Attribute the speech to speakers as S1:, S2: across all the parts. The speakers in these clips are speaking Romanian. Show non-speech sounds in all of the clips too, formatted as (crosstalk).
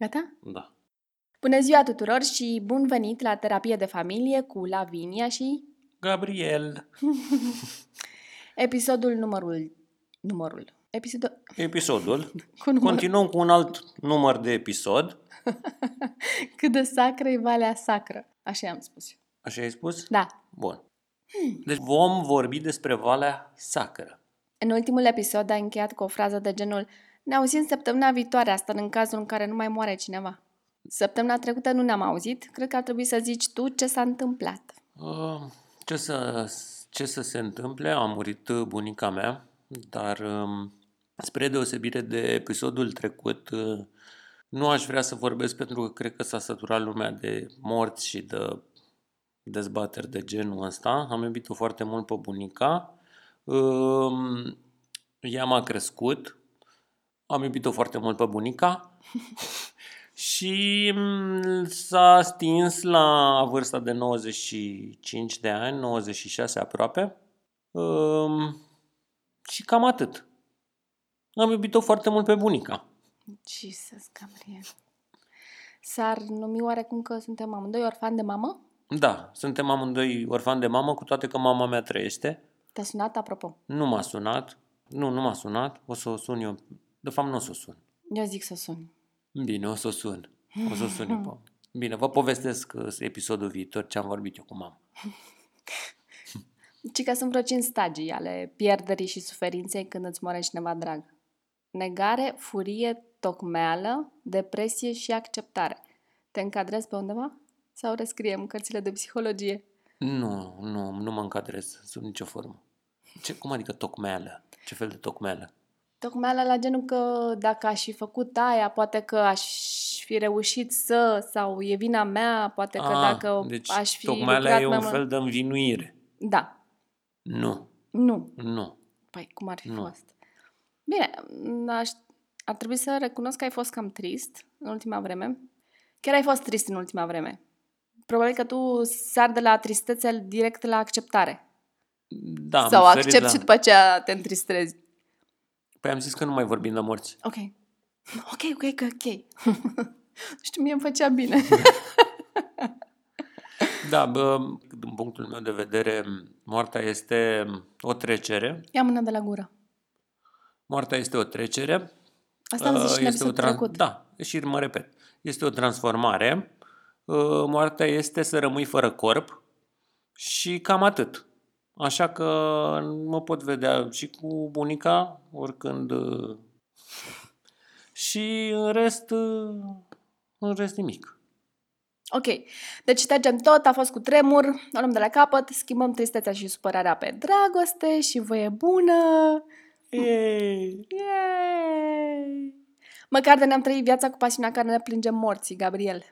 S1: Gata?
S2: Da.
S1: Bună ziua tuturor și bun venit la terapie de familie cu Lavinia și
S2: Gabriel. (laughs)
S1: episodul numărul... Numărul. Episodul...
S2: Episodul. (laughs)
S1: Cu număr...
S2: Continuăm cu un alt număr de episod. (laughs)
S1: Cât de sacră e Valea Sacră. Așa am spus eu.
S2: Așa ai spus?
S1: Da.
S2: Bun. Deci vom vorbi despre Valea Sacră.
S1: În ultimul episod a încheiat cu o frază de genul Ne auzim săptămâna viitoare, asta în cazul în care nu mai moare cineva. Săptămâna trecută nu ne-am auzit. Cred că ar trebui să zici tu ce s-a întâmplat.
S2: Uh, Ce să, ce să se întâmple? A murit bunica mea, dar um, spre deosebire de episodul trecut, uh, nu aș vrea să vorbesc pentru că cred că s-a săturat lumea de morți și de dezbateri de genul ăsta. Am iubit-o foarte mult pe bunica. Um, Ea m-a crescut. Am iubit-o foarte mult pe bunica. (laughs) Și mm, s-a stins la vârsta de 95 de ani, 96 aproape. Um, și cam atât. Am iubit-o foarte mult pe bunica.
S1: Jesus, Gabriel. S-ar numi oarecum că suntem amândoi orfani de mamă?
S2: Da, suntem amândoi orfani de mamă, cu toate că mama mea trăiește.
S1: Te-a sunat, apropo.
S2: Nu m-a sunat. Nu, nu m-a sunat. O să o sun eu. De fapt, nu o să o sun.
S1: Eu zic să sun.
S2: Bine, o să o sun. O să o sun eu. pe- Bine, vă povestesc uh, episodul viitor ce am vorbit eu cu mama. (laughs)
S1: Ci că sunt vreo cinci stagii ale pierderii și suferinței când îți moare cineva drag. Negare, furie, tocmeală, depresie și acceptare. Te încadrezi pe undeva? Sau rescriem cărțile de psihologie?
S2: Nu, nu, nu mă încadrez sub nicio formă. Ce, cum adică tocmeală? Ce fel de tocmeală?
S1: Tocmeală la genul că dacă aș fi făcut aia, poate că aș fi reușit să, sau e vina mea, poate că
S2: Ah,
S1: dacă
S2: deci
S1: aș fi
S2: tocmeala
S1: lucrat
S2: e
S1: mai
S2: un
S1: mult-
S2: fel de învinuire.
S1: Da.
S2: Nu,
S1: Nu.
S2: nu.
S1: Păi, cum ar fi
S2: Nu.
S1: fost? Bine, aș, ar trebui să recunosc că ai fost cam trist în ultima vreme. Chiar ai fost trist în ultima vreme. Probabil că tu sar de la tristețe direct la acceptare.
S2: Da, am
S1: Sau
S2: sărit
S1: accepti
S2: la-
S1: și după aceea te întristrezi.
S2: Păi am zis că nu mai vorbim de morți. (laughs)
S1: Ok. Ok, ok, ok, ok. (laughs) Știu, mie îmi făcea bine. (laughs)
S2: Da, bă, din punctul meu de vedere, moartea este o trecere.
S1: Ia mâna de la gură.
S2: Moartea este o trecere.
S1: Asta am zis și în
S2: Uh, este o
S1: episodul
S2: trans-
S1: trecut.
S2: Da, și mă repet. Este o transformare. Uh, Moartea este să rămâi fără corp și cam atât. Așa că mă pot vedea și cu bunica oricând uh, și în rest uh, în rest nimic.
S1: Ok, deci ștergem tot, a fost cu tremur, o luăm de la capăt, schimbăm tristețea și supărarea pe dragoste și voie bună.
S2: Ei.
S1: Yay! Măcar de ne-am trăit viața cu pasiunea care ne plângem morții, Gabriel.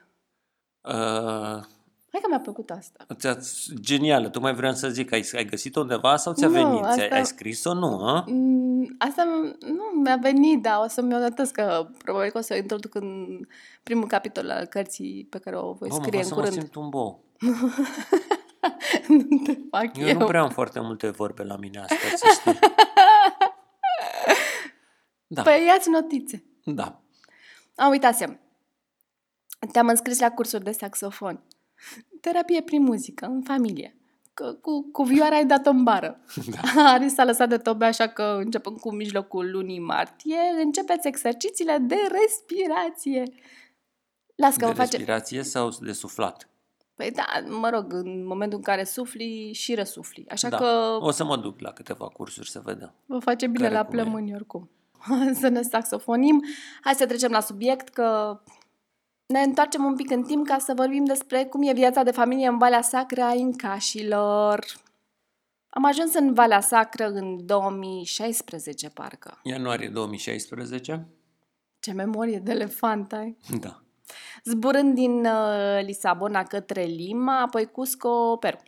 S2: Uh,
S1: Hai că mi-a plăcut asta.
S2: ți-a, genială, tu mai vreau să zic, ai, ai găsit-o undeva sau ți-a
S1: Nu,
S2: venit? Ți-ai,
S1: asta-
S2: ai scris-o, nu? A?
S1: Mm, Asta nu mi-a venit, dar o să-mi o notez că probabil că o să o introduc în primul capitol al cărții pe care o voi
S2: Bă, mă
S1: scrie
S2: fac
S1: în
S2: să mă
S1: curând.
S2: simt un bou. (laughs)
S1: nu te fac
S2: Eu,
S1: eu.
S2: nu prea am foarte multe vorbe la mine astăzi, să știi. (laughs) Da,
S1: Păi ia-ți notițe.
S2: da.
S1: A, uitasem. Te-am înscris la cursuri de saxofon. Terapie prin muzică, în familie. Că, cu, cu vioara ai dat-o în bară. (laughs) Da. (laughs) Aris s-a lăsat de tobe, așa că începând cu mijlocul lunii martie, începeți exercițiile de respirație. Las că
S2: De
S1: vă face...
S2: respirație sau de suflat?
S1: Păi da, mă rog, în momentul în care sufli și răsufli. Așa
S2: da.
S1: că
S2: O să mă duc la câteva cursuri să vedem.
S1: Vă face bine
S2: Care
S1: la
S2: cum e?
S1: plămâni oricum. (laughs) să ne saxofonim. Hai să trecem la subiect, că ne întoarcem un pic în timp ca să vorbim despre cum e viața de familie în Valea Sacră a Incașilor. Am ajuns în Valea Sacră în 2016, parcă.
S2: Ianuarie 2016?
S1: Ce memorie de elefant ai!
S2: Da.
S1: Zburând din uh, Lisabona către Lima, apoi Cusco, Peru.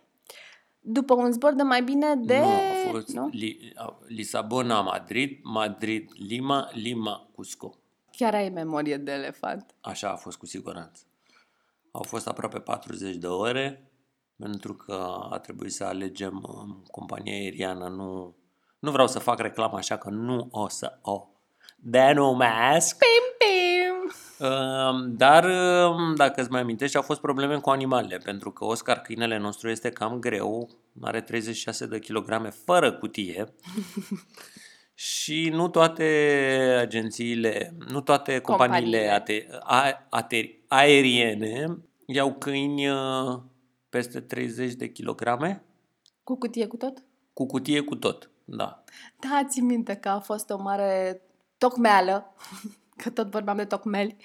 S1: După un zbor de mai bine de...
S2: Nu, a fost
S1: nu?
S2: Li, a- Lisabona, Madrid, Madrid, Lima, Lima, Cusco.
S1: Chiar ai memorie de elefant.
S2: Așa a fost cu siguranță. Au fost aproape 40 de ore, pentru că a trebuit să alegem um, compania aeriană. Nu, nu vreau să fac reclamă, așa că nu o să o denumesc.
S1: Pim, pim!
S2: Um, Dar, um, dacă îți mai amintești, au fost probleme cu animalele, pentru că Oscar, câinele nostru, este cam greu, are 36 de kilograme fără cutie (laughs) și nu toate agențiile, nu toate companiile ate, a, ate, aeriene iau câini uh, peste 30 de kilograme
S1: Cu cutie cu tot?
S2: cu cutie cu tot. Da.
S1: Da, ți minte că a fost o mare tocmeală, (laughs) că tot vorbeam de tocmeli,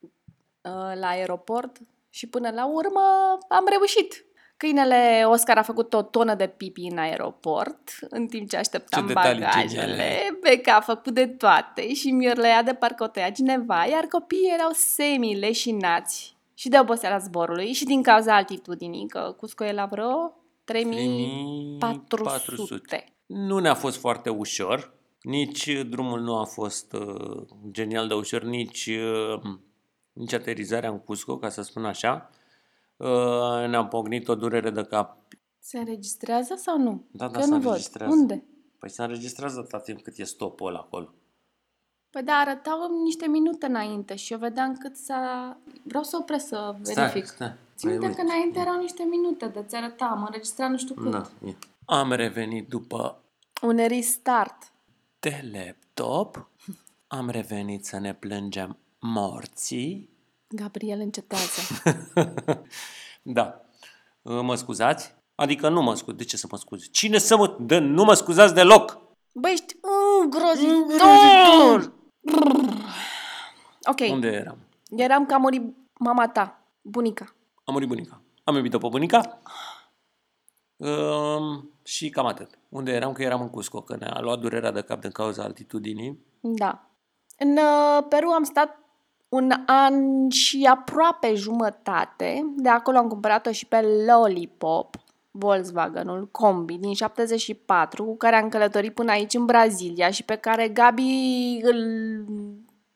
S1: uh, la aeroport și până la urmă am reușit. Câinele Oscar a făcut o tonă de pipi în aeroport, în timp ce așteptam
S2: Ce detalii
S1: bagajele.
S2: geniale.
S1: Beca a făcut de toate și Mirlea de parcă o tăia cineva, iar copiii erau semi-leșinați și de oboseala zborului și din cauza altitudinii, că Cusco e la vreo 3400.
S2: Nu ne-a fost foarte ușor, nici drumul nu a fost uh, genial de ușor, nici, uh, nici aterizarea în Cusco, ca să spun așa. Uh, ne-am pognit o durere de cap.
S1: Se înregistrează sau nu?
S2: Da, da,
S1: Că
S2: se
S1: nu văd.
S2: înregistrează.
S1: Unde?
S2: Păi se înregistrează atâta timp cât e stopul ăla acolo.
S1: Păi da, arătau niște minute înainte și eu vedeam cât s-a... Vreau să opresc să verific.
S2: Stai, stai.
S1: Țin minte
S2: Mai
S1: că înainte erau niște minute de ți arăta, mă înregistra nu știu cât.
S2: Da, e. Am revenit după
S1: Un restart.
S2: de laptop, am revenit să ne plângem morții.
S1: Gabriel încetează. (laughs)
S2: Da. Mă scuzați? Adică nu mă scuz. De ce să mă scuzi? Cine să mă... De, nu mă scuzați deloc!
S1: Băi, ești îngrozitor! Ok,
S2: Unde eram?
S1: eram că a murit mama ta, bunica.
S2: Am murit bunica. Am iubit-o pe bunica. Um, și cam atât. Unde eram? Că eram în Cusco, că ne-a luat durerea de cap din cauza altitudinii.
S1: Da. În uh, Peru am stat un an și aproape jumătate. De acolo am cumpărat-o și pe Lollipop, Volkswagenul Combi din 74, cu care am călătorit până aici în Brazilia și pe care Gabi îl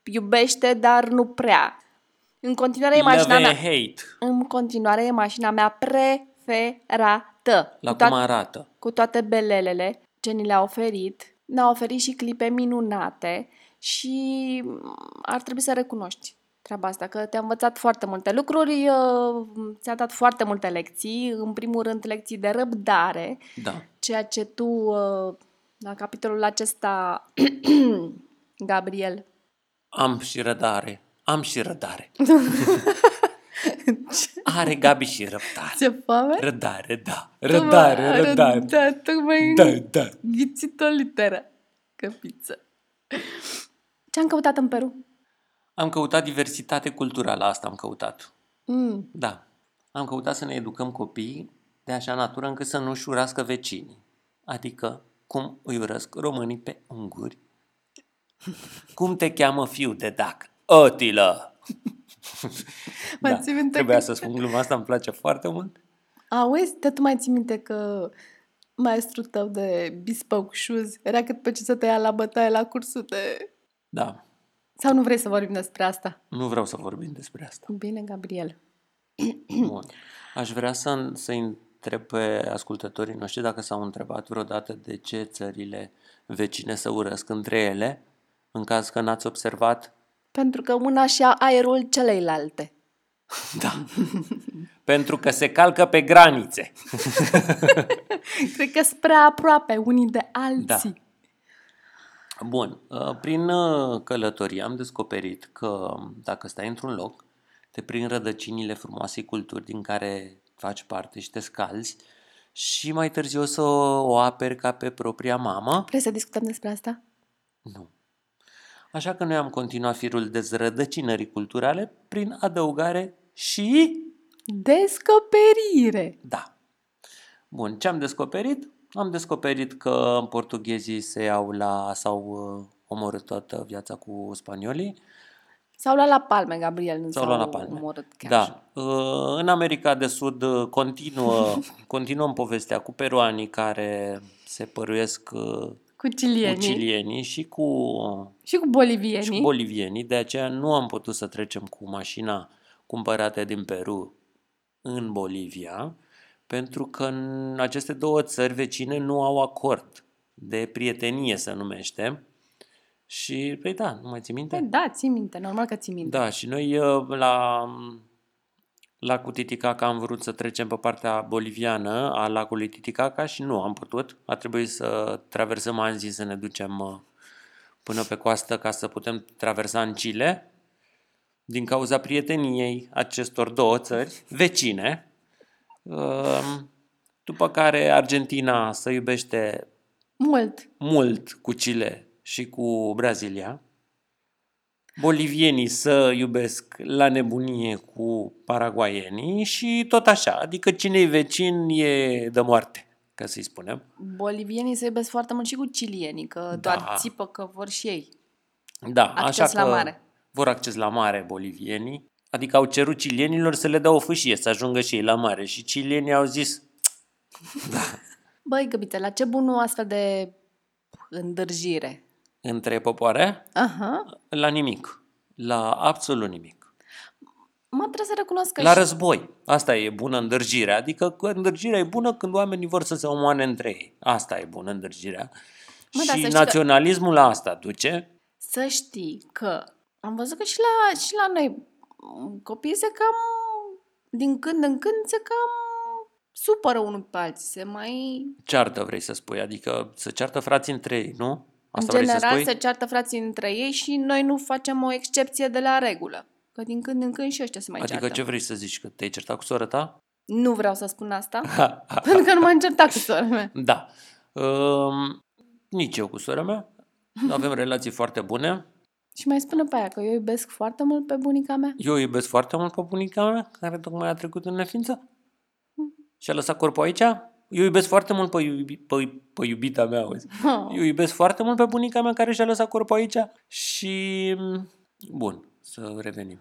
S1: iubește, dar nu prea. În continuare e mașina
S2: Love
S1: mea.
S2: and hate.
S1: În continuare e mașina mea preferată.
S2: La
S1: Cu
S2: cum
S1: toate-
S2: arată.
S1: cu toate belelele ce ni le-a oferit. Ne-a oferit și clipe minunate și mm, ar trebui să recunoști treaba asta, că te-a învățat foarte multe lucruri, uh, ți-a dat foarte multe lecții, în primul rând lecții de răbdare,
S2: Da.
S1: ceea ce tu, uh, la capitolul acesta, (clears throat) Gabriel,
S2: Am și rădare. Am și rădare. (laughs) Are Gabi și răbdare.
S1: ce foame?
S2: Rădare, da. Rădare, rădare.
S1: Da, tocmai
S2: Da, da.
S1: ghițit o literă. Căpiță. Ce am căutat în Peru?
S2: Am căutat diversitate culturală, asta am căutat.
S1: Mm.
S2: Da. Am căutat să ne educăm copiii de așa natură încât să nu-și urască vecinii. Adică, cum îi urăsc românii pe unguri. Cum te cheamă fiu de dac? Otilă! (laughs)
S1: Mai
S2: da,
S1: ții minte
S2: trebuia
S1: că-
S2: să spun gluma asta, îmi place foarte mult.
S1: Auzi, dar tu mai ții minte că maestrul tău de bespoke shoes era cât pe ce să te ia la bătaie la cursul de...
S2: Da,
S1: Sau nu vrei să vorbim despre asta?
S2: nu vreau să vorbim despre asta.
S1: Bine, Gabriel. (clears throat)
S2: Bun. Aș vrea să, să întreb pe ascultătorii noștri dacă s-au întrebat vreodată de ce țările vecine să urăsc între ele, în caz că n-ați observat.
S1: Pentru că una și aerul celeilalte. (laughs)
S2: Da. Pentru că se calcă pe granițe. (laughs)
S1: Cred că spre aproape unii de
S2: Da.
S1: Alții.
S2: Bun. uh, Prin uh, călătorie am descoperit că dacă stai într-un loc, te prind rădăcinile frumoasei culturi din care faci parte și te scalzi și mai târziu o să o aperi ca pe propria mamă.
S1: Vrei să discutăm despre asta?
S2: Nu. Așa că noi am continuat firul dezrădăcinării culturale prin adăugare și...
S1: Descoperire!
S2: Da. Bun, ce am descoperit? Am descoperit că portughezii se iau la... sau uh, omorât toată viața cu spaniolii.
S1: S-au luat la palme, Gabriel, nu
S2: S-au luat la palme.
S1: omorât chiar așa.
S2: Da. Uh, În America de Sud uh, continuă, (laughs) continuăm povestea cu peruanii care se păruiesc uh,
S1: Cu
S2: cu
S1: cilienii.
S2: cilienii și cu
S1: Și cu bolivienii.
S2: și cu bolivienii, de aceea nu am putut să trecem cu mașina cumpărată din Peru în Bolivia, pentru că în aceste două țări vecine nu au acord de prietenie, se numește, Și, păi da, nu mai ții minte?
S1: Păi da, ții minte, normal că ții minte.
S2: Da, și noi uh, la, la cu Titicaca am vrut să trecem pe partea boliviană a lacului Titicaca și nu am putut. A trebuit să traversăm Anzi să ne ducem uh, până pe coastă ca să putem traversa în Chile din cauza prieteniei acestor două țări vecine. Uh, După care Argentina se iubește
S1: Mult.
S2: mult cu Chile și cu Brazilia. Bolivienii să iubesc la nebunie cu paraguaienii și tot așa. Adică cine-i vecin e de moarte, ca să-i spunem.
S1: Bolivienii se iubesc foarte mult și cu cilienii, că
S2: Da.
S1: doar țipă că vor și ei.
S2: Da,
S1: Acces
S2: așa
S1: la
S2: că
S1: mare.
S2: vor acces la mare bolivienii. Adică au cerut cilienilor să le dea o fâșie, să ajungă și ei la mare. Și cilienii au zis, (laughs)
S1: Băi, găbite, la ce bun nu astfel de îndârjire?
S2: între popoare,
S1: Aha.
S2: la nimic. La absolut nimic.
S1: Mă trebuie să recunosc că
S2: La
S1: și-
S2: război. Asta e bună îndârjirea. Adică că îndârjirea e bună când oamenii vor să se omoane între ei. Asta e bună îndârjirea.
S1: Mă, dar
S2: și
S1: să știi că-
S2: naționalismul la asta duce.
S1: Să știi că am văzut că și la, și la noi m, copiii se cam, din când în când, se cam supără unul pe alții. Se mai...
S2: Ceartă, vrei să spui. Adică să ceartă frații între ei, nu? Asta
S1: în
S2: vrei să
S1: general
S2: spui?
S1: se ceartă frații între ei și noi nu facem o excepție de la regulă. Că din când în când și ăștia se mai
S2: Adică
S1: ceartă.
S2: ce vrei să zici? Că te-ai certat cu sora ta?
S1: Nu vreau să spun asta, (laughs) pentru că nu m-am certat cu sora mea.
S2: Da. Um, nici eu cu sora mea. Avem relații foarte bune.
S1: Și mai spune pe aia că eu iubesc foarte mult pe bunica mea.
S2: Eu iubesc foarte mult pe bunica mea, care tocmai a trecut în neființă. Și a lăsat corpul aici. Eu iubesc foarte mult pe, iubi, pe, pe iubita mea, auzi.
S1: Oh.
S2: Eu iubesc foarte mult pe bunica mea care și-a lăsat corpul aici. Și... Bun, să revenim.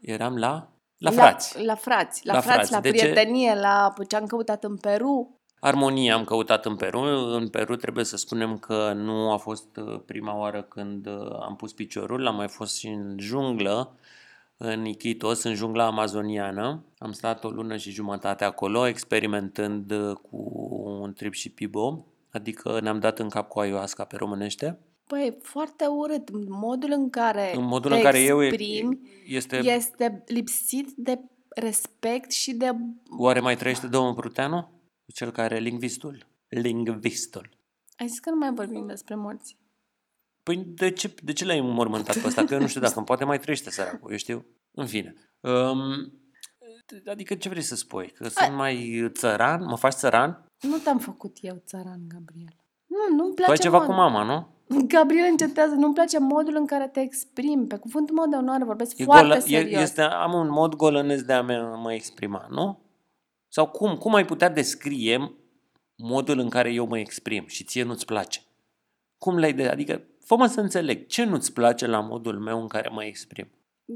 S2: Eram la... La frați.
S1: La, la frați, la,
S2: La
S1: frați,
S2: frați.
S1: la
S2: De ce?
S1: prietenie, la ce am căutat în Peru.
S2: Armonie am căutat în Peru. În Peru trebuie să spunem că nu a fost uh, prima oară când uh, am pus piciorul, am mai fost și în junglă, în Iquitos, în jungla amazoniană. Am stat o lună și jumătate acolo, experimentând uh, cu un trip și pibo, adică ne-am dat în cap cu ayahuasca pe românește.
S1: Păi, foarte urât. Modul în care
S2: În modul
S1: te
S2: în care eu e-
S1: exprimi
S2: este...
S1: este lipsit de respect și de...
S2: Oare mai trăiește domnul Pruteanu? Cel care e lingvistul. Lingvistul.
S1: Ai zis că nu mai vorbim despre morți.
S2: Păi de ce, de ce l-ai înmormântat pe ăsta? Că eu nu știu dacă poate mai trăiește săracul, eu știu. În fine. Um, adică ce vrei să spui? Că sunt mai țăran? Mă faci țăran?
S1: Nu te-am făcut eu, țăran, Gabriel. Nu, nu-mi
S2: Tu
S1: place
S2: ai ceva
S1: mod-
S2: cu mama, nu? (laughs)
S1: Gabriel, încetează. Nu-mi place modul în care te exprimi. Pe cuvântul meu de onoare vorbesc
S2: E
S1: foarte
S2: golă, e,
S1: serios.
S2: este, am un mod golănesc de a mă, mă exprima, nu? Sau cum, cum ai putea descrie modul în care eu mă exprim și ție nu-ți place? Cum le-ai de... Adică, fă-mă să înțeleg, ce nu-ți place la modul meu în care mă exprim?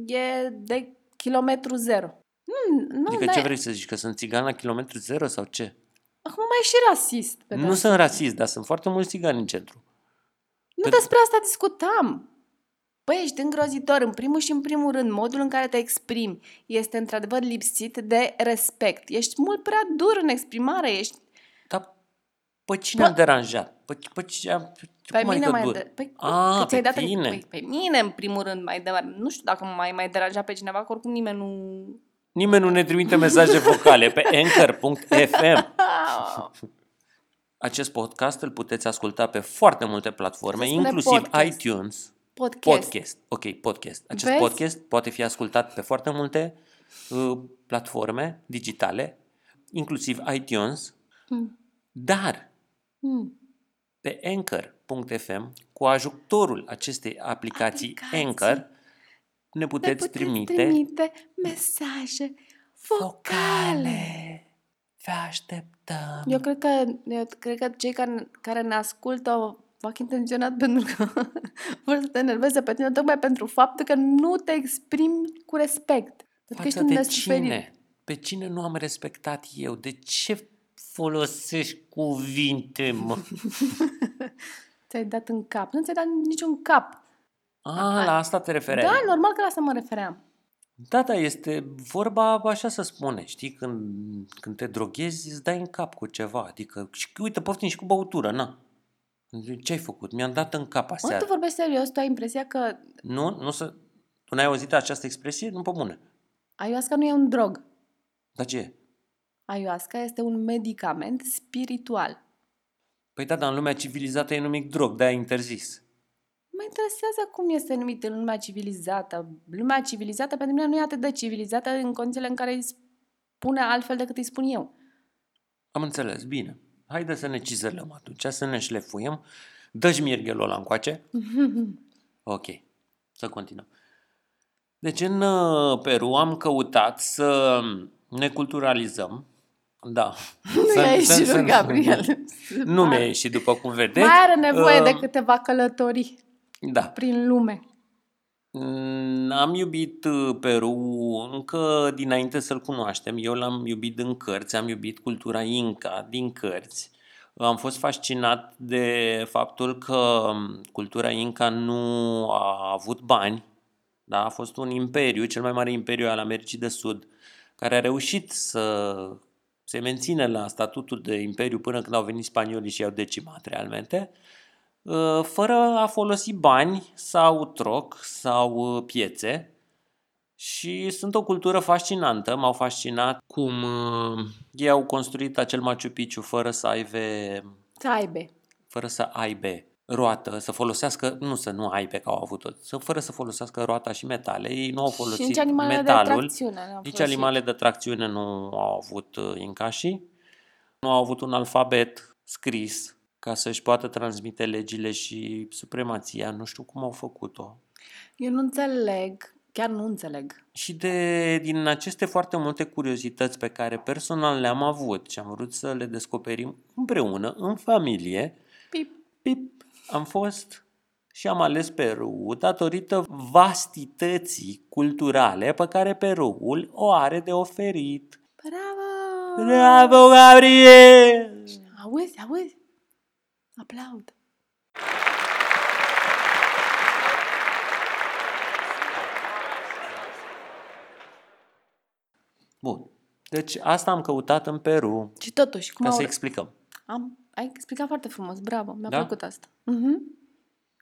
S1: E de kilometru zero. Nu, nu,
S2: Adică
S1: n-ai-
S2: ce vrei să zici, că sunt țigan la kilometru zero sau ce?
S1: Acum mai e și rasist. Pe
S2: Nu
S1: de-altă
S2: sunt rasist, dar sunt foarte mulți țigani în centru.
S1: Nu
S2: Pe-
S1: despre asta discutam. Păi, ești îngrozitor. În primul și în primul rând, modul în care te exprimi este într-adevăr lipsit de respect. Ești mult prea dur în exprimare. Ești...
S2: Dar pe cine
S1: Bă-
S2: am deranjat? Pe, pe, ce, pe
S1: Pe
S2: cum
S1: mine
S2: adică
S1: mai...
S2: dur?
S1: De... Păi,
S2: A,
S1: că ți-ai
S2: pe
S1: dat
S2: tine.
S1: În... Păi, pe mine, în primul rând, mai de... Nu știu dacă mai mai deranja pe cineva, că oricum nimeni nu...
S2: Nimeni nu ne trimite mesaje vocale pe (laughs) anchor.fm. (laughs) Acest podcast îl puteți asculta pe foarte multe platforme,
S1: Se spune
S2: inclusiv
S1: podcast.
S2: iTunes.
S1: Podcast.
S2: Podcast. Ok, podcast. Acest
S1: Vezi?
S2: podcast poate fi ascultat pe foarte multe uh, platforme digitale, inclusiv iTunes,
S1: Hmm.
S2: dar
S1: Hmm.
S2: pe anchor.fm, cu ajutorul acestei aplicații,
S1: Aplicații.
S2: Anchor, ne
S1: Ne
S2: puteți, trimite,
S1: trimite mesaje vocale.
S2: Vă așteptăm.
S1: Eu cred că, eu cred că cei care, care ne ascultă o fac intenționat (laughs) pentru că vor să te enerveze pe tine tocmai pentru faptul că nu te exprimi cu respect. Pentru că ești
S2: Față
S1: în
S2: de
S1: nesuferire.
S2: cine? Pe cine nu am respectat eu? De ce folosești cuvinte, mă? (laughs)
S1: Ți-ai dat în cap. Nu ți-ai dat niciun cap.
S2: A, la asta te refereai.
S1: Da, normal că la asta mă refeream.
S2: Da, da, este vorba așa să spune, știi, când, când te droghezi îți dai în cap cu ceva, adică, și uite, poftim și cu băutură, na. Ce ai făcut? Mi-am dat în cap
S1: Mă,
S2: aseară.
S1: tu vorbești serios, tu ai impresia că
S2: Nu, nu să... Tu n-ai auzit această expresie? Nu pe bune.
S1: ayahuasca nu e un drog.
S2: Dar ce e?
S1: Ayahuasca este un medicament spiritual.
S2: Păi da, dar în lumea civilizată e numit drog, de-aia interzis.
S1: Mă interesează cum este numit în lumea civilizată. Lumea civilizată pentru mine nu e atât de civilizată în condițiile în care îi spune altfel decât îi spun eu.
S2: Am înțeles, bine. Haide să ne cizelăm atunci, să ne șlefuiem. Dă-și mirghelul ăla încoace. (laughs) Ok, să continuăm. Deci în uh, Peru am căutat să ne culturalizăm. Da. (laughs)
S1: Nu
S2: Să-
S1: i-a
S2: să-
S1: ieșit
S2: să-
S1: lui Gabriel.
S2: Nu mi-a ieșit după cum vedeți.
S1: Mai are nevoie de
S2: Uh,
S1: câteva călătorii
S2: Da.
S1: prin lume.
S2: Mm, Am iubit uh, Peru încă dinainte să-l cunoaștem. Eu l-am iubit din cărți, am iubit cultura Inca din cărți. Am fost fascinat de faptul că mm, cultura Inca nu a avut bani. Da? A fost un imperiu, cel mai mare imperiu al Americii de Sud, care a reușit să se menține la statutul de imperiu până când au venit spaniolii și i-au decimat realmente uh, fără a folosi bani sau troc sau uh, piețe. Și sunt o cultură fascinantă. M-au fascinat cum uh, ei au construit acel Machu Picchu fără să aibă,
S1: Să aibă.
S2: fără să aibă roată, să folosească, nu să nu aibă ca au avut tot, să, fără să folosească roata și metale. Ei nu au
S1: Și
S2: folosit
S1: nici animalele de
S2: metalul.
S1: tracțiune. n-au
S2: Nici
S1: folosit.
S2: animale de tracțiune nu au avut uh, incașii, nu au avut un alfabet scris ca să-și poată transmite legile și supremația. Nu știu cum au făcut-o.
S1: Eu nu înțeleg, chiar nu înțeleg.
S2: Și de, din aceste foarte multe curiozități pe care personal le-am avut și am vrut să le descoperim împreună, în familie,
S1: Pip.
S2: pip, am fost și am ales Peru datorită vastității culturale pe care Peruul o are de oferit.
S1: Bravo!
S2: Bravo, Gabriel!
S1: Auzi, auzi? Aplaud.
S2: Bun. Deci asta am căutat în Peru,
S1: Și totuși, cum
S2: ca
S1: au...
S2: să explicăm.
S1: Am, ai explicat foarte frumos, bravo, mi-a
S2: Da?
S1: plăcut asta. Mhm.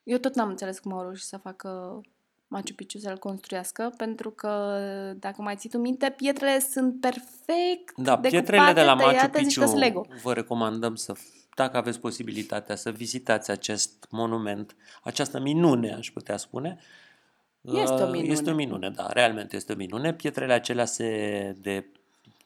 S1: Eu tot n-am înțeles cum au reușit să facă Machu Picchu să-l construiască, pentru că, dacă mai ții tu minte, pietrele sunt perfect
S2: Da,
S1: decupate,
S2: pietrele de la Machu
S1: tăiate, zici că sunt
S2: Picchu
S1: Lego.
S2: vă recomandăm să, dacă aveți posibilitatea, să vizitați acest monument, această minune, aș putea spune.
S1: Este o
S2: Uh,
S1: minune.
S2: Este o minune, da, realmente este o minune. Pietrele acelea se de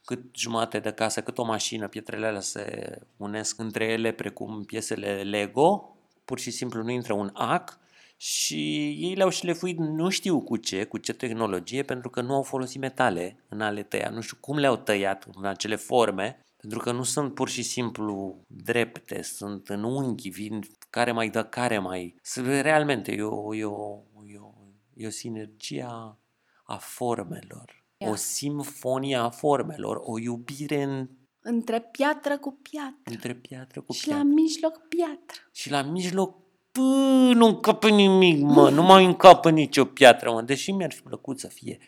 S2: cât jumate de casă, cât o mașină, pietrele alea se unesc între ele precum piesele Lego, pur și simplu nu intră un ac și ei le-au șlefuit nu știu cu ce, cu ce tehnologie, pentru că nu au folosit metale în a le tăia. Nu știu cum le-au tăiat în acele forme, pentru că nu sunt pur și simplu drepte, sunt în unghi, vin care mai dă care mai... Sunt- Realmente e o, e o, e o, e o sinergie a, a formelor.
S1: Ia.
S2: O simfonie a formelor, o iubire în,
S1: Între piatră cu piatră.
S2: între piatră cu
S1: Și
S2: piatră.
S1: la mijloc piatră.
S2: Și la mijloc, pă, nu încapă nimic, mă, nu mai încapă nicio piatră, mă, deși mi-ar fi plăcut să fie.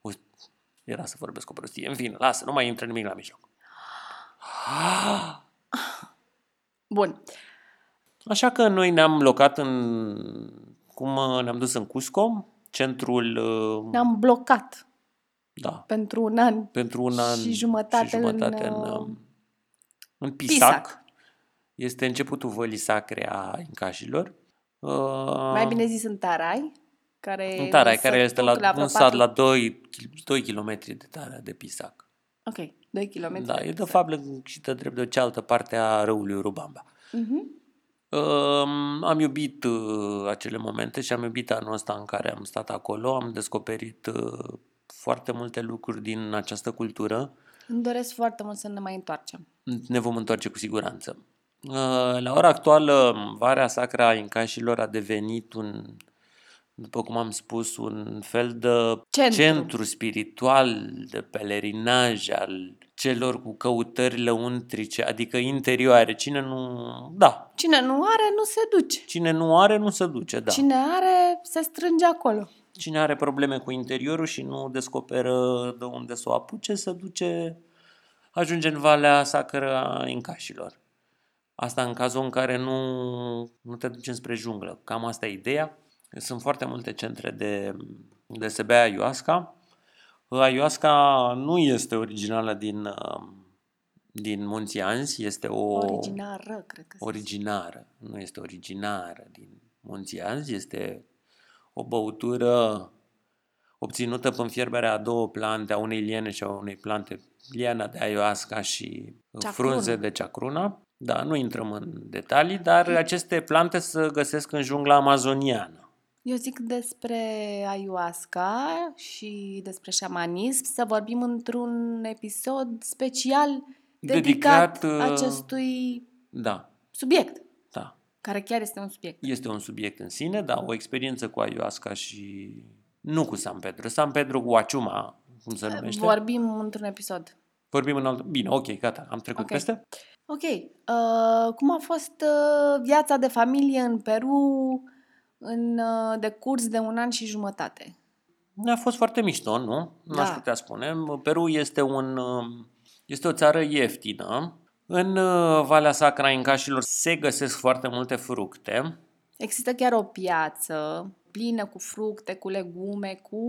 S2: O, era să vorbesc o prostie, în fine, lasă, nu mai intră nimic la mijloc. (gasps)
S1: Bun.
S2: Așa că noi ne-am locat în, cum uh, ne-am dus în Cusco, centrul, uh,
S1: Ne-am blocat
S2: da,
S1: pentru un an.
S2: pentru un an
S1: Și jumătate
S2: și jumătate
S1: în,
S2: în,
S1: uh,
S2: în, în Pisac.
S1: Pisac.
S2: Este începutul vălii sacre a incașilor. Uh,
S1: Mai bine zis în Tarai, care
S2: În Tarai,
S1: un
S2: care este
S1: sătuc
S2: la,
S1: vreo
S2: un sat
S1: patru-
S2: la 2, 2 km de Tarea de Pisac.
S1: Ok, 2 km.
S2: Da, e de fapt lăgită drept de o cealaltă parte a râului Rubamba.
S1: Mhm.
S2: Um, am iubit uh, acele momente și am iubit anul ăsta în care am stat acolo. Am descoperit uh, foarte multe lucruri din această cultură.
S1: Îmi doresc foarte mult să ne mai întoarcem.
S2: Ne vom întoarce cu siguranță. Uh, La ora actuală, Varea Sacra a Incașilor a devenit un, după cum am spus, un fel de
S1: Centru.
S2: centru spiritual, de pelerinaj al celor cu căutări lăuntrice, adică interioare. Cine nu... Da,
S1: Cine nu are, nu se duce.
S2: cine nu are, nu se duce, da.
S1: Cine are, se strânge acolo.
S2: Cine are probleme cu interiorul și nu descoperă de unde să o apuce, se duce, ajunge în Valea Sacră a Incașilor. Asta în cazul în care nu, nu te duci spre junglă. Cam asta e ideea. Sunt foarte multe centre de, de se bea ayahuasca. Ayahuasca nu este originală din, uh, din Munții Anzi, este o...
S1: Originară, cred că se
S2: Originară. Nu este originară din Munții Anzi, este o băutură obținută prin fierberea a două plante, a unei liene și a unei plante, liana de ayahuasca și
S1: Ceacruna.
S2: frunze de ceacruna. Da, nu intrăm în detalii, dar aceste plante se găsesc în jungla amazoniană.
S1: Eu zic despre ayahuasca și despre șamanism să vorbim într-un episod special dedicat,
S2: Dedicat, uh,
S1: acestui
S2: Da,
S1: subiect,
S2: da.
S1: care chiar este un subiect.
S2: Este un subiect în sine, dar o experiență cu ayahuasca și nu cu San Pedro. San Pedro cu Acuma, cum se numește.
S1: Vorbim într-un episod.
S2: Vorbim în alt... Bine, ok, gata, am trecut
S1: Ok.
S2: peste.
S1: Ok. Uh, cum a fost uh, viața de familie în Peru în uh, decurs de un an și jumătate?
S2: A fost foarte mișto, nu? Nu
S1: Da.
S2: aș putea spune. Peru este, un, um, este o țară ieftină. În uh, Valea Sacra Incașilor se găsesc foarte multe fructe.
S1: Există chiar o piață plină cu fructe, cu legume, cu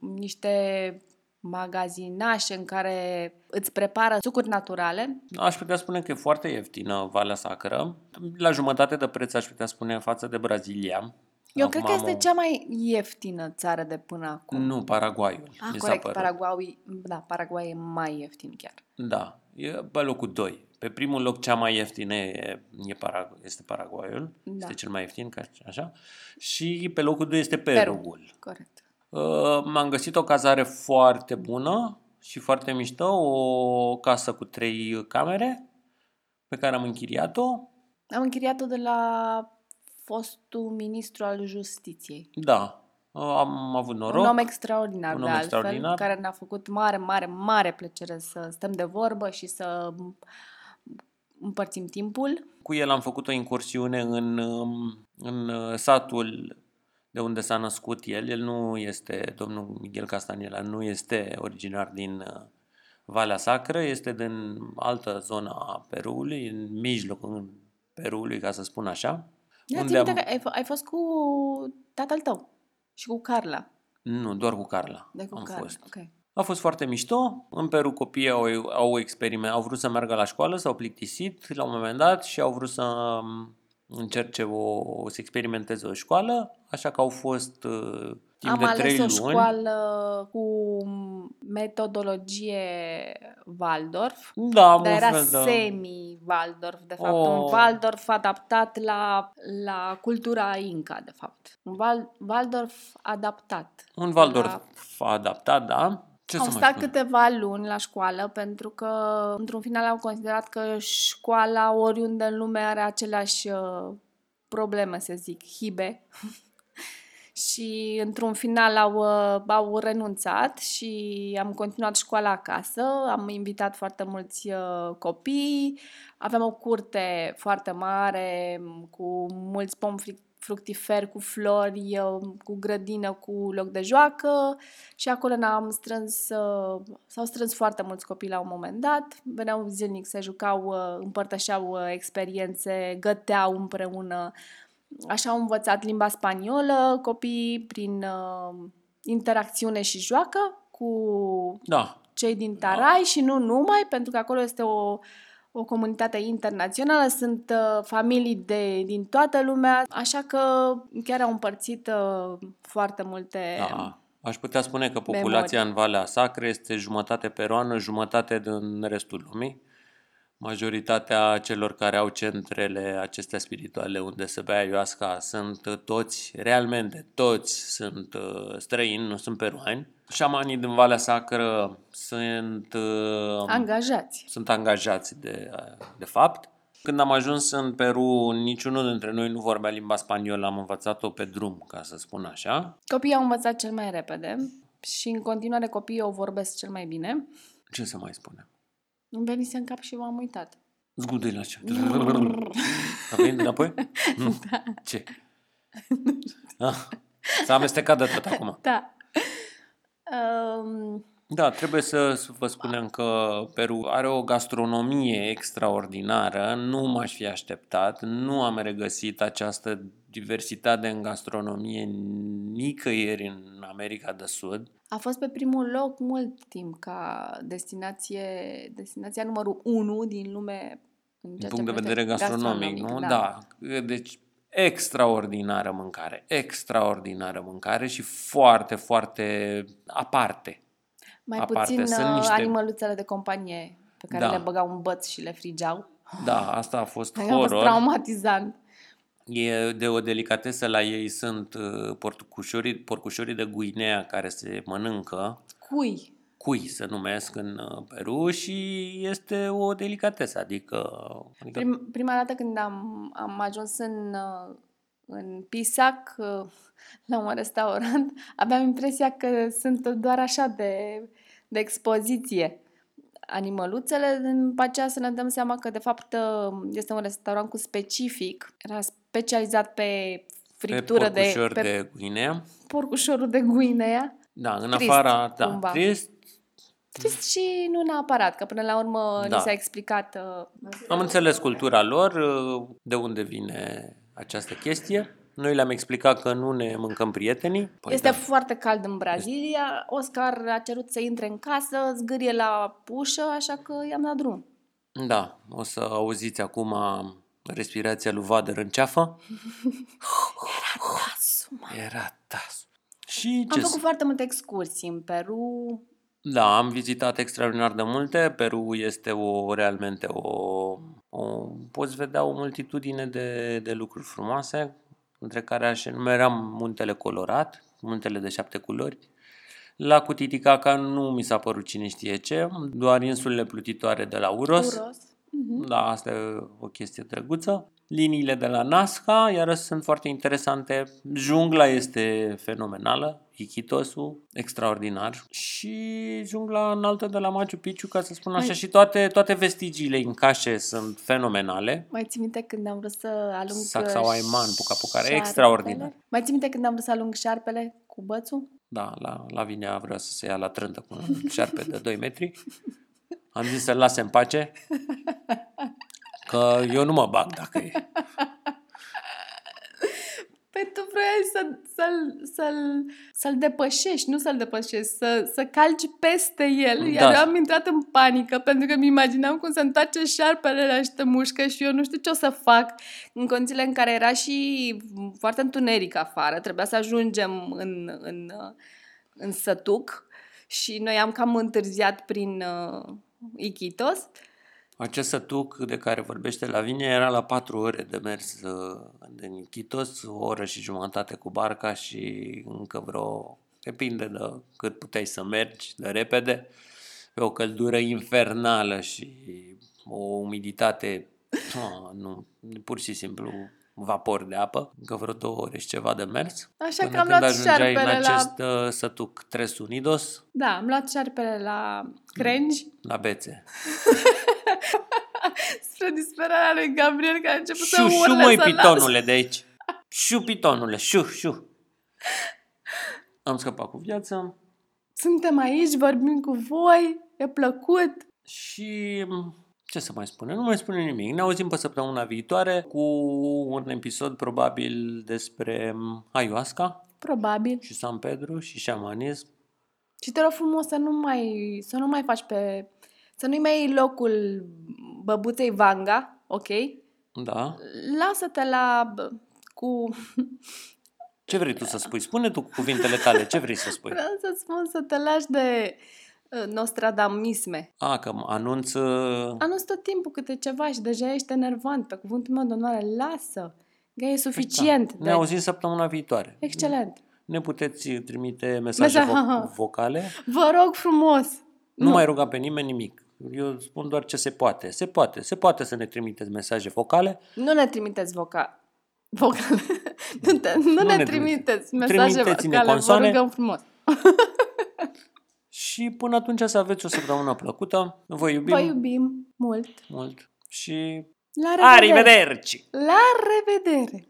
S1: niște magazinașe în care îți prepară sucuri naturale.
S2: Aș putea spune că e foarte ieftină Valea Sacră. La jumătate de preț aș putea spune față de Brazilia.
S1: Eu
S2: Acum
S1: cred că
S2: am
S1: este
S2: o-
S1: cea mai ieftină țară de până acum.
S2: Nu, Paraguayul.
S1: Ah,
S2: mi s-a
S1: corect,
S2: părut.
S1: Paraguay, da, Paraguay e mai ieftin chiar.
S2: Da, e pe locul 2. Pe primul loc cea mai ieftină e, e Parag- este Paraguayul,
S1: Da.
S2: este cel mai ieftin, ca așa. Și pe locul 2 este
S1: Peru.
S2: Perugul.
S1: Corect.
S2: Uh, m-am găsit o cazare foarte bună și foarte mișto, o casă cu trei camere pe care am închiriat-o.
S1: Am închiriat-o de la fostul ministru al justiției.
S2: Da, uh, am avut noroc.
S1: Un om extraordinar,
S2: Un
S1: de
S2: om
S1: altfel,
S2: extraordinar.
S1: care ne-a făcut mare, mare, mare plăcere să stăm de vorbă și să împărțim timpul.
S2: Cu el am făcut o incursiune în, um, în uh, satul de unde s-a născut el. El nu este, domnul Miguel Castaniela, nu este originar din uh, Valea Sacră, este din altă zonă a Perului, în mijlocul Perului, ca să spun așa.
S1: Ia
S2: unde
S1: ți
S2: am...
S1: că ai, f- ai fost cu tatăl tău și cu Carla.
S2: Nu, doar cu Carla
S1: De cu
S2: am
S1: Carla.
S2: fost.
S1: Ok.
S2: A fost foarte mișto. În Peru copiii au, au experiment, au vrut să meargă la școală, s-au plictisit la un moment dat și au vrut să um, încerce o, să experimenteze o școală, așa că au fost uh, timp
S1: Am
S2: de trei
S1: ales o
S2: luni.
S1: școală cu metodologie Waldorf.
S2: Da, am
S1: Dar
S2: un
S1: era
S2: fel de...
S1: semi-Waldorf, de fapt.
S2: Oh.
S1: Un Waldorf adaptat la, la cultura Inca, de fapt. Un Val, Waldorf adaptat.
S2: Un Waldorf adaptat, da. Ce
S1: Au
S2: să mai
S1: stat
S2: spun?
S1: câteva luni la școală pentru că, într-un final, au considerat că școala oriunde în lume are aceleași uh, probleme, să zic, hibe. (laughs) și, într-un final, au, uh, au renunțat și am continuat școala acasă. Am invitat foarte mulți uh, copii. Aveam o curte foarte mare cu mulți pomi fric- fructiferi, cu flori, uh, cu grădină, cu loc de joacă. Și acolo ne-am strâns, uh, s-au strâns foarte mulți copii la un moment dat, veneau zilnic, se jucau, uh, împărtășeau uh, experiențe, găteau împreună. Așa au învățat limba spaniolă copiii prin uh, interacțiune și joacă cu
S2: Da,
S1: cei din Tarai și nu numai, pentru că acolo este o, o comunitate internațională, sunt uh, familii de, din toată lumea, așa că chiar au împărțit uh, foarte multe...
S2: da. Aș putea spune că populația în Valea Sacră este jumătate peruană, jumătate din restul lumii. Majoritatea celor care au centrele acestea spirituale unde se bea ayahuasca sunt toți, realmente toți sunt uh, străini, nu sunt peruani. Șamanii din Valea Sacră sunt, uh,
S1: Angajați.
S2: sunt angajați de, uh, de fapt. Când am ajuns în Peru, niciunul dintre noi nu vorbea limba spaniolă, am învățat-o pe drum, ca să spun așa.
S1: Copiii au învățat cel mai repede și în continuare copiii o vorbesc cel mai bine.
S2: Ce să mai spunem?
S1: Îmi venise în cap și m-am uitat.
S2: Zgudui la ce? A venit înapoi? Nu. (laughs) Ce? Ah, s-a amestecat de tot acum.
S1: Da. Um,
S2: Da, trebuie să, să vă spunem că Peru are o gastronomie extraordinară, nu m-aș fi așteptat, nu am regăsit această diversitate în gastronomie nicăieri în America de Sud.
S1: A fost pe primul loc mult timp ca destinație, destinația numărul 1 din lume în
S2: Din
S1: ceea
S2: punct
S1: ce
S2: de vedere
S1: privește
S2: gastronomic, nu? Da. Deci extraordinară mâncare, extraordinară mâncare și foarte, foarte aparte.
S1: Mai
S2: aparte.
S1: puțin
S2: Sunt
S1: uh,
S2: niște-
S1: animăluțele de companie pe care
S2: Da.
S1: le băgau în băț și le frigeau.
S2: Da, asta a fost (laughs)
S1: A fost
S2: horror.
S1: traumatizant.
S2: E de o delicatesă la ei sunt uh, porcușorii, porcușorii de Guinea care se mănâncă,
S1: Cui?
S2: cui se numesc în uh, Peru și este o delicatesă, adică, adică
S1: Prim, prima dată când am, am ajuns în, uh, în Pisac, uh, la un restaurant, (laughs) aveam impresia că sunt doar așa de, de expoziție. Animăluțele, după aceea să ne dăm seama că de fapt uh, este un restaurant cu specific. Era specializat pe
S2: pe
S1: friptură de,
S2: porcușori
S1: pe
S2: de Guinea.
S1: porcușorul de Guinea.
S2: Da, în
S1: Trist,
S2: afara, da,
S1: cumva.
S2: trist.
S1: Trist și nu neapărat, că până la urmă
S2: Da.
S1: ni s-a explicat uh,
S2: Am înțeles cultura lor, uh, de unde vine această chestie. Noi le-am explicat că nu ne mâncăm prietenii. Păi
S1: este
S2: da.
S1: foarte cald în Brazilia. Oscar a cerut să intre în casă, zgârie la ușă, așa că i-am dat drum.
S2: Da, o să auziți acum respirația lui Vader în ceafă.
S1: Asuma.
S2: Era tas. Și
S1: Am
S2: ce
S1: făcut
S2: să-
S1: foarte multe excursii în Peru.
S2: Da, am vizitat extraordinar de multe. Peru este o realmente o, o poți vedea o multitudine de, de lucruri frumoase, între care aș enumera muntele colorat, muntele de șapte culori. La Cutiticaca nu mi s-a părut cine știe ce, doar insulele plutitoare de la Uros.
S1: Uros. Mhm.
S2: Da, asta e o chestie drăguță. Liniile de la Nazca, iar sunt foarte interesante. Jungla este fenomenală, Ichitosul, extraordinar. Și jungla înaltă de la Machu Picchu, ca să spun așa,
S1: Mai-
S2: și toate, toate vestigiile în cașe sunt fenomenale.
S1: Mai ții minte când am vrut să alung
S2: Sacsayhuaman, Pucapucare,
S1: șarpele?
S2: extraordinar.
S1: Mai ții minte când am vrut să alung șarpele cu bățul?
S2: Da, la, la Vinea vrea să se ia la trântă cu un șarpe de 2 metri. (laughs) Am zis să-l lase în pace, că eu nu mă bag dacă e.
S1: Păi tu vrei să, să-l, să-l, să-l depășești, nu să-l depășești, să, să calci peste el. Iar
S2: Da.
S1: eu am intrat în panică pentru că mi imaginam cum se întoarce șarpele la și te mușcă și eu nu știu ce o să fac în condițiile în care era și foarte întuneric afară. Trebuia să ajungem în, în, în sătuc și noi am cam întârziat prin uh, Iquitos.
S2: Acest sătuc de care vorbește Lavinia era la patru ore de mers uh, din Iquitos, o oră și jumătate cu barca și încă vreo, depinde de cât puteai să mergi de repede, pe o căldură infernală și o umiditate, ah, (laughs) nu, pur și simplu vapor de apă, încă vreo două ore și ceva de mers.
S1: Așa
S2: până
S1: că am
S2: când
S1: luat
S2: ajungeai în
S1: șarpele la...
S2: acest uh, sătuc Tres Unidos,
S1: Da, am luat șarpele la crengi
S2: la bețe. (laughs)
S1: spre disperarea lui Gabriel care a început să
S2: Șu, șu,
S1: urle
S2: măi,
S1: să
S2: pitonule de aici. Șu, pitonule, șu, șu. Am scăpat cu viața
S1: Suntem aici, vorbim cu voi, e plăcut.
S2: și ce să mai spune? Nu mai spune nimic. Ne auzim pe săptămâna viitoare cu un episod probabil despre ayahuasca
S1: Probabil.
S2: și San Pedro și șamanism.
S1: Și te rog frumos să nu mai, să nu mai faci pe... Să nu-i mai iei locul băbuței Vanga, ok?
S2: Da?
S1: Lasă-te la... bă, cu...
S2: Ce vrei tu să spui? Spune tu cuvintele tale. Ce vrei să spui?
S1: Vreau să spun să te lași de uh, nostradamisme.
S2: A, că anunț... uh,
S1: Anunț tot timpul câte ceva și deja ești enervant. Pe cuvântul meu de onoare, lasă. Că e suficient.
S2: Da. Ne auzim săptămâna viitoare.
S1: Excelent.
S2: Ne puteți trimite mesaje
S1: Mesa-
S2: vo- (laughs) vocale.
S1: Vă rog frumos.
S2: Nu, mai ruga pe nimeni nimic. Eu spun doar ce se poate. Se poate. Se poate să ne trimiteți mesaje vocale.
S1: Nu ne trimiteți vocal. Vocale. (laughs) nu, te, nu,
S2: Nu
S1: ne,
S2: ne
S1: trimiteți mesaje
S2: Trimiteți-ne
S1: vocale,
S2: consoane.
S1: vă rugăm frumos. (laughs)
S2: Și până atunci să aveți o săptămână plăcută. Vă iubim
S1: Vă iubim mult.
S2: mult. Și
S1: La revedere!
S2: arrivederci!
S1: La revedere!